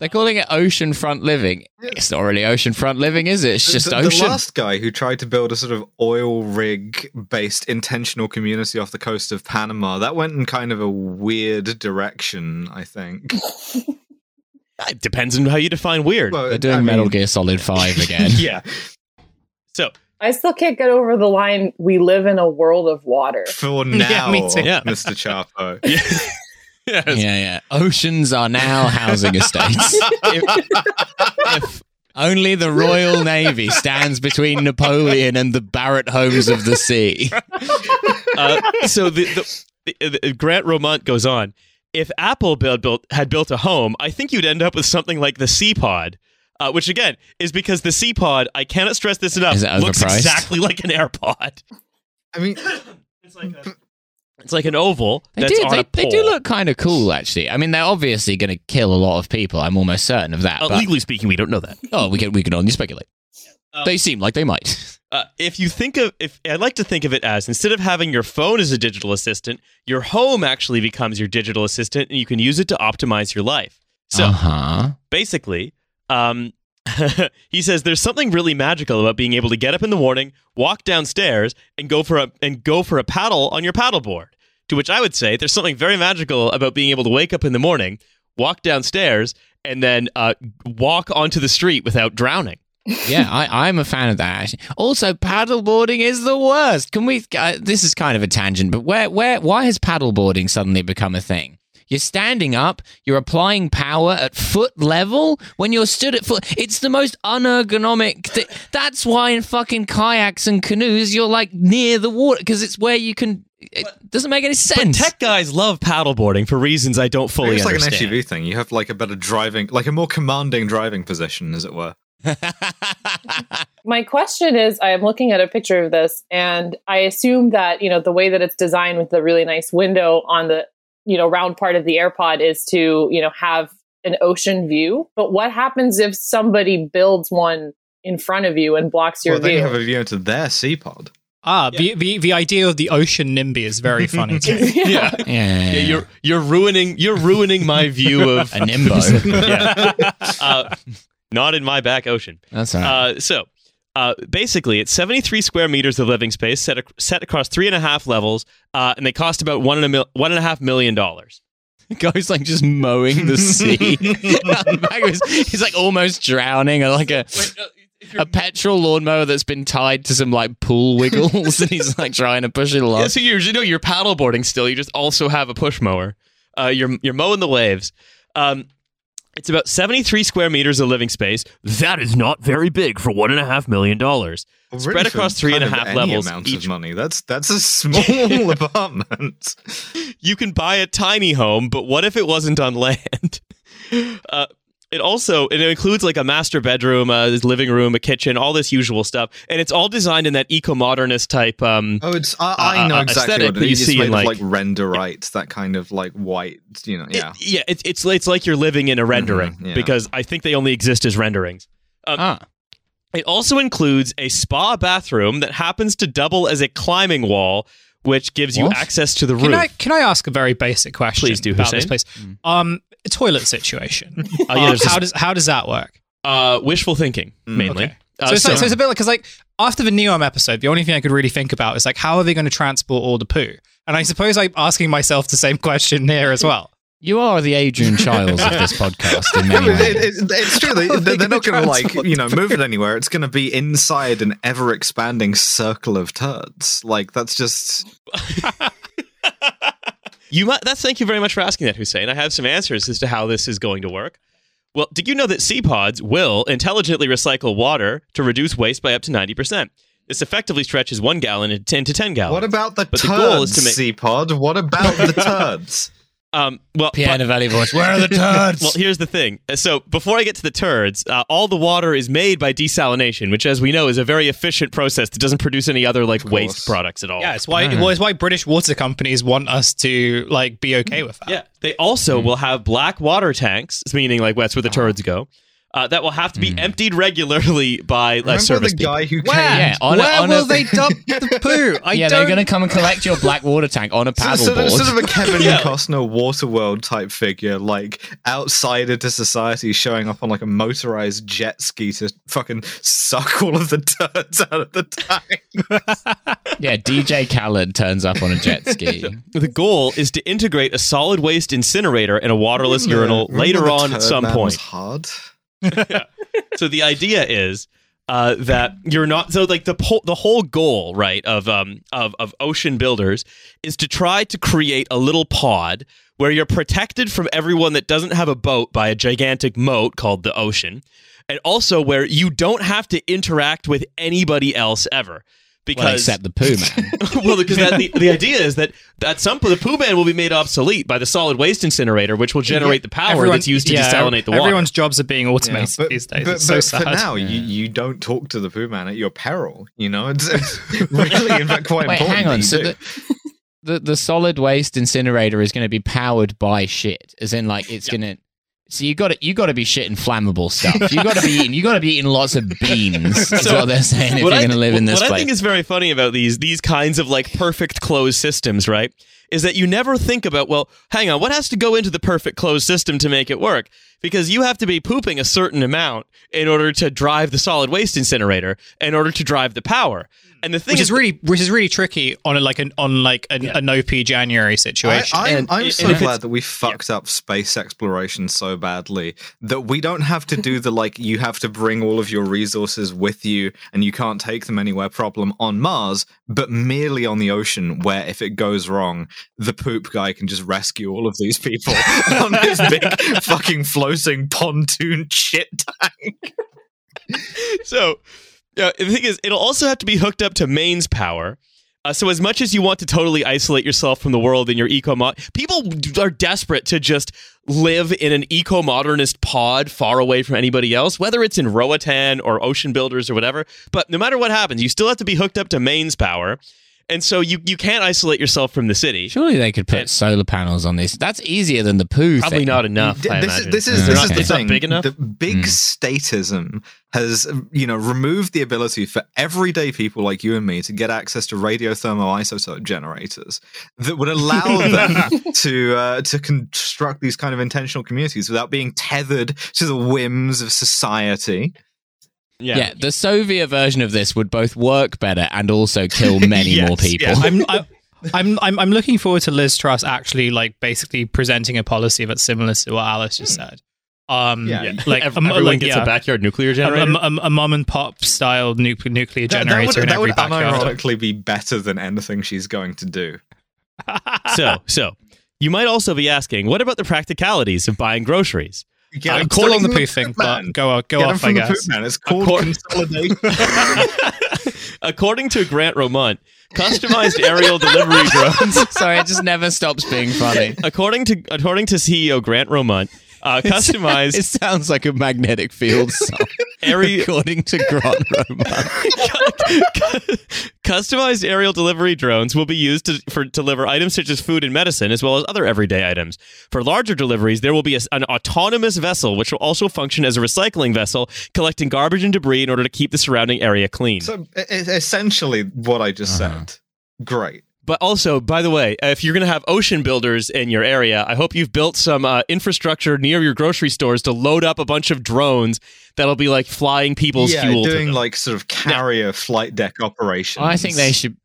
They're calling it oceanfront living. It's not really oceanfront living, is it? It's The- just the, ocean. The last guy who tried to build a sort of oil rig based intentional community off the coast of Panama, that went in kind of a weird direction, I think. It depends on how you define weird. Well, They're doing I Metal mean, Gear Solid 5 again. yeah. So I still can't get over the line. We live in a world of water. For Yeah, now, me too. Yeah. Mr. Chapo. Yes. yeah, yeah. Oceans are now housing estates. if, if only the Royal Navy stands between Napoleon and the Barratt homes of the sea. Uh, so the, the, the, the Grant Romundt goes on. If Apple build, built had built a home, I think you'd end up with something like the SeaPod, uh, which again is because the SeaPod, I cannot stress this enough, looks exactly like an AirPod. I mean, It's like a, it's like an oval They that's do, on they, a pole. they do look kind of cool, actually. I mean, they're obviously going to kill a lot of people. I'm almost certain of that. Uh, but, legally speaking, we don't know that. oh, we can we can only speculate. Um, they seem like they might. Uh, if you think of, if I like to think of it as instead of having your phone as a digital assistant, your home actually becomes your digital assistant, and you can use it to optimize your life. So uh huh. basically, um, he says there's something really magical about being able to get up in the morning, walk downstairs, and go for a and go for a paddle on your paddleboard. To which I would say there's something very magical about being able to wake up in the morning, walk downstairs, and then uh, walk onto the street without drowning. yeah, I, I'm a fan of that. Also, paddleboarding is the worst. Can we? Uh, this is kind of a tangent, but where, where, why has paddleboarding suddenly become a thing? You're standing up. You're applying power at foot level when you're stood at foot. It's the most unergonomic. Thi- That's why in fucking kayaks and canoes you're like near the water because it's where you can. It doesn't make any But sense. tech guys love paddleboarding for reasons I don't fully understand. it's like an. SUV thing. You have like a better driving, like a more commanding driving position, as it were. My question is I am looking at a picture of this and I assume that, you know, the way that it's designed with the really nice window on the, you know, round part of the AirPod is to, you know, have an ocean view. But what happens if somebody builds one in front of you and blocks your well, view? you have a view into their SeaPod. Ah, the, the the idea of the ocean NIMBY is very funny too. Yeah. yeah, yeah, Yeah, you're you're ruining you're ruining my view of a nimbo. yeah. Uh, not in my back ocean. That's all right. Uh, so, uh, basically, it's 73 square meters of living space set, ac- set across three and a half levels, uh, and they cost about one and a mil- one and a half million dollars. guy's like just mowing the sea. The his- He's like almost drowning, or like a a petrol lawnmower that's been tied to some like pool wiggles, and he's like trying to push it along. Yeah, so you're you know you're paddleboarding still. You just also have a push mower. Uh, you're you're mowing the waves. Um, it's about 73 square meters of living space. That is not very big for one and a half million dollars. Well, Spread across three and a half levels each. of money. That's that's a small apartment. you can buy a tiny home, but what if it wasn't on land? Uh, it also it includes like a master bedroom, a living room, a kitchen, all this usual stuff, and it's all designed in that eco-modernist type. Um, Oh, it's I, I Uh, know uh, exactly what that it you is. It's see made in, like- like renderite, that kind of like white, you know. Yeah, it- yeah, it's it's it's like you're living in a rendering Mhm, yeah. because I think they only exist as renderings. Um, ah, It also includes a spa bathroom that happens to double as a climbing wall, which gives you access to the roof. Can I can I ask a very basic question? Please do, about this Hussein. place. Um, a toilet situation. Oh, yeah, Uh, how this- does how does that work? uh, wishful thinking Mm, mainly. okay. Uh, so, it's so- like, so it's a bit like because like after the Neom episode, the only thing I could really think about is like how are they going to transport all the poo? And I suppose I'm asking myself the same question here as well. you are the Adrian Chiles of this podcast in many ways. it- it's true. They, are they're, they they're not gonna like you know move it anywhere. It's going to be inside an ever expanding circle of turds. Like that's just You might. That's thank you very much for asking that, Hussein. I have some answers as to how this is going to work. Well, did you know that sea pods will intelligently recycle water to reduce waste by up to ninety percent? This effectively stretches one gallon into ten to ten gallons. what about the But the turds, goal is to make- SeaPod? What about the turds? Um, well, Pierre but- Novellie voice. Where are the turds? well, here's the thing. So before I get to the turds, uh, all the water is made by desalination, which, as we know, is a very efficient process that doesn't produce any other like waste products at all. Yeah, it's why Ah. well, it's why British water companies want us to like be okay with that. Yeah. They also will have black water tanks, meaning like that's where the turds go. Uh, that will have to be Hmm. emptied regularly by uh, Remember service the people. guy who Where? came? Yeah, on a- Where on a- will they dump the poo? I yeah, don't. they're going to come and collect your black water tank on a So- paddleboard. sort, of, sort of a Kevin Yeah. Costner Waterworld type figure, like outsider to society, showing up on like a motorized jet ski to fucking suck all of the turds out of the tank. yeah, DJ Khaled turns up on a jet ski. The goal is to integrate a solid waste incinerator and a waterless urinal Remember later the on at some man was point. so the idea is uh, that you're not so like the po- the whole goal right of um of of ocean builders is to try to create a little pod where you're protected from everyone that doesn't have a boat by a gigantic moat called the ocean and also where you don't have to interact with anybody else ever because Well, except the poo man. well, because that, the, the idea is that at some point the poo man will be made obsolete by the solid waste incinerator, which will generate the power Everyone- that's used to yeah, desalinate the water. Everyone's jobs are being automated but, these days. but- it's so but sad. for now, Yeah. you, you don't talk to the poo man at your peril. You know, it's, it's really in fact quite Wait, important. hang that on. you So do. the, the the solid waste incinerator is going to be powered by shit, as in like it's going to. So you got to you got to be shitting flammable stuff. You got to be eating. You got to be eating lots of beans. That's So, what they're saying if you're going to live in this what I think is very funny about these these kinds of like perfect closed systems, right? Is that you never think about, well, hang on, what has to go into the perfect closed system to make it work? Because you have to be pooping a certain amount in order to drive the solid waste incinerator, in order to drive the power. Hmm. And the thing which is, is really which is really tricky on a, like an on like an, Yeah. a no p January situation. I'm, And- I'm and so if glad that we fucked up space exploration so badly that we don't have to do the like you have to bring all of your resources with you and you can't take them anywhere problem on Mars, but merely on the ocean where if it goes wrong, the poop guy can just rescue all of these people on his big fucking floating pontoon shit tank. so yeah, the thing is, it'll also have to be hooked up to mains power. Uh, so as much as you want to totally isolate yourself from the world in your eco mod, people are desperate to just live in an eco modernist pod far away from anybody else, whether it's in Roatan or Ocean Builders or whatever. But no matter what happens, you still have to be hooked up to mains power, and so you you can't isolate yourself from the city. Surely they could put solar panels on this. That's easier than the poo Probably thing. not enough. D- I this, imagine. this is Yeah, this okay. is the It's thing. big enough? The big Hmm. statism has you know removed the ability for everyday people like you and me to get access to radiothermoisotope generators that would allow them to uh, to construct these kind of intentional communities without being tethered to the whims of society. Yeah. the Soviet version of this would both work better and also kill many Yes, more people. yes. I'm, I, I'm I'm I'm looking forward to Liz Truss actually like basically presenting a policy that's similar to what Alice just said. Um, Yeah. Yeah. like Ev- a, everyone like, gets yeah, a backyard nuclear generator. a, a, a mom and pop style nu- nuclear That, that generator would, in that every would backyard. unironically be better than anything she's going to do. so so you might also be asking, what about the practicalities of buying groceries? Get I'm them still on the from poo thing, but go go Get off, I guess. man. It's called Accor- consolidation. According to Grant Romundt, customized aerial delivery drones. Sorry, it just never stops being funny. According to according to CEO Grant Romundt, uh, customized It sounds like a magnetic field song. area According to Grant Roma. customized aerial delivery drones will be used to for deliver items such as food and medicine, as well as other everyday items. For larger deliveries, there will be a, an autonomous vessel, which will also function as a recycling vessel, collecting garbage and debris in order to keep the surrounding area clean. So essentially, what I just Uh-huh. said. Great. But also, by the way, if you're going to have ocean builders in your area, I hope you've built some uh, infrastructure near your grocery stores to load up a bunch of drones that'll be like flying people's yeah, fuel. to doing them. like sort of carrier flight deck operations. I think they should.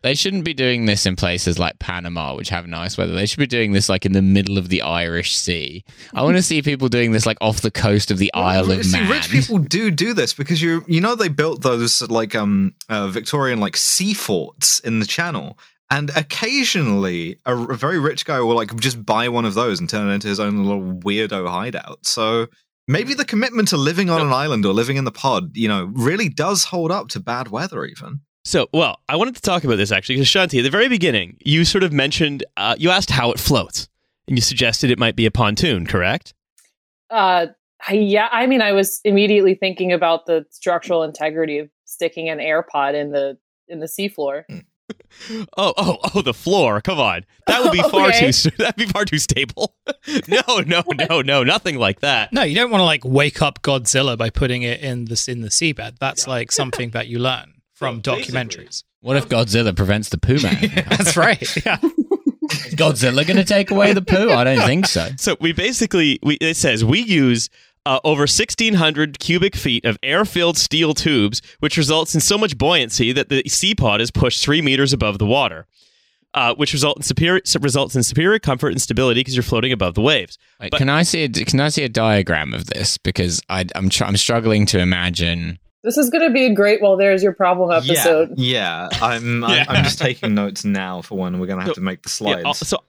They shouldn't be doing this in places like Panama, which have nice weather. They should be doing this like in the middle of the Irish Sea. I want to see people doing this like off the coast of the Isle of See, Man. rich people do do this because you you know they built those like um uh, Victorian like sea forts in the Channel, and occasionally a, a very rich guy will like just buy one of those and turn it into his own little weirdo hideout. So maybe the commitment to living on an island or living in the pod, you know, really does hold up to bad weather even. So, well, I wanted to talk about this actually because Shanti, at the very beginning, you sort of mentioned, uh, you asked how it floats, and you suggested it might be a pontoon, correct? Uh, I- yeah, I mean, I was immediately thinking about the structural integrity of sticking an AirPod in the in the seafloor. Oh, oh, oh, the floor. Come on, that would be far Okay. too. That'd be far too stable. no, no, no, no, nothing like that. No, you don't want to like wake up Godzilla by putting it in the in the seabed. That's like something that you learn from Well, documentaries. What if Godzilla prevents the poo man? That's right. Yeah. Is Godzilla going to take away the poo? I don't think so. So we basically, we, it says we use uh, over 1,600 cubic feet of air-filled steel tubes, which results in so much buoyancy that the sea pod is pushed three meters above the water, uh, which result in superior results in superior comfort and stability because you're floating above the waves. Wait, But- can I see a, can I see a diagram of this because I, I'm tr- I'm struggling to imagine. This is going to be a great. Well, there's your problem episode. Yeah, yeah. I'm, Yeah. I'm I'm just taking notes now for when we're gonna have to make the slides. I'll- so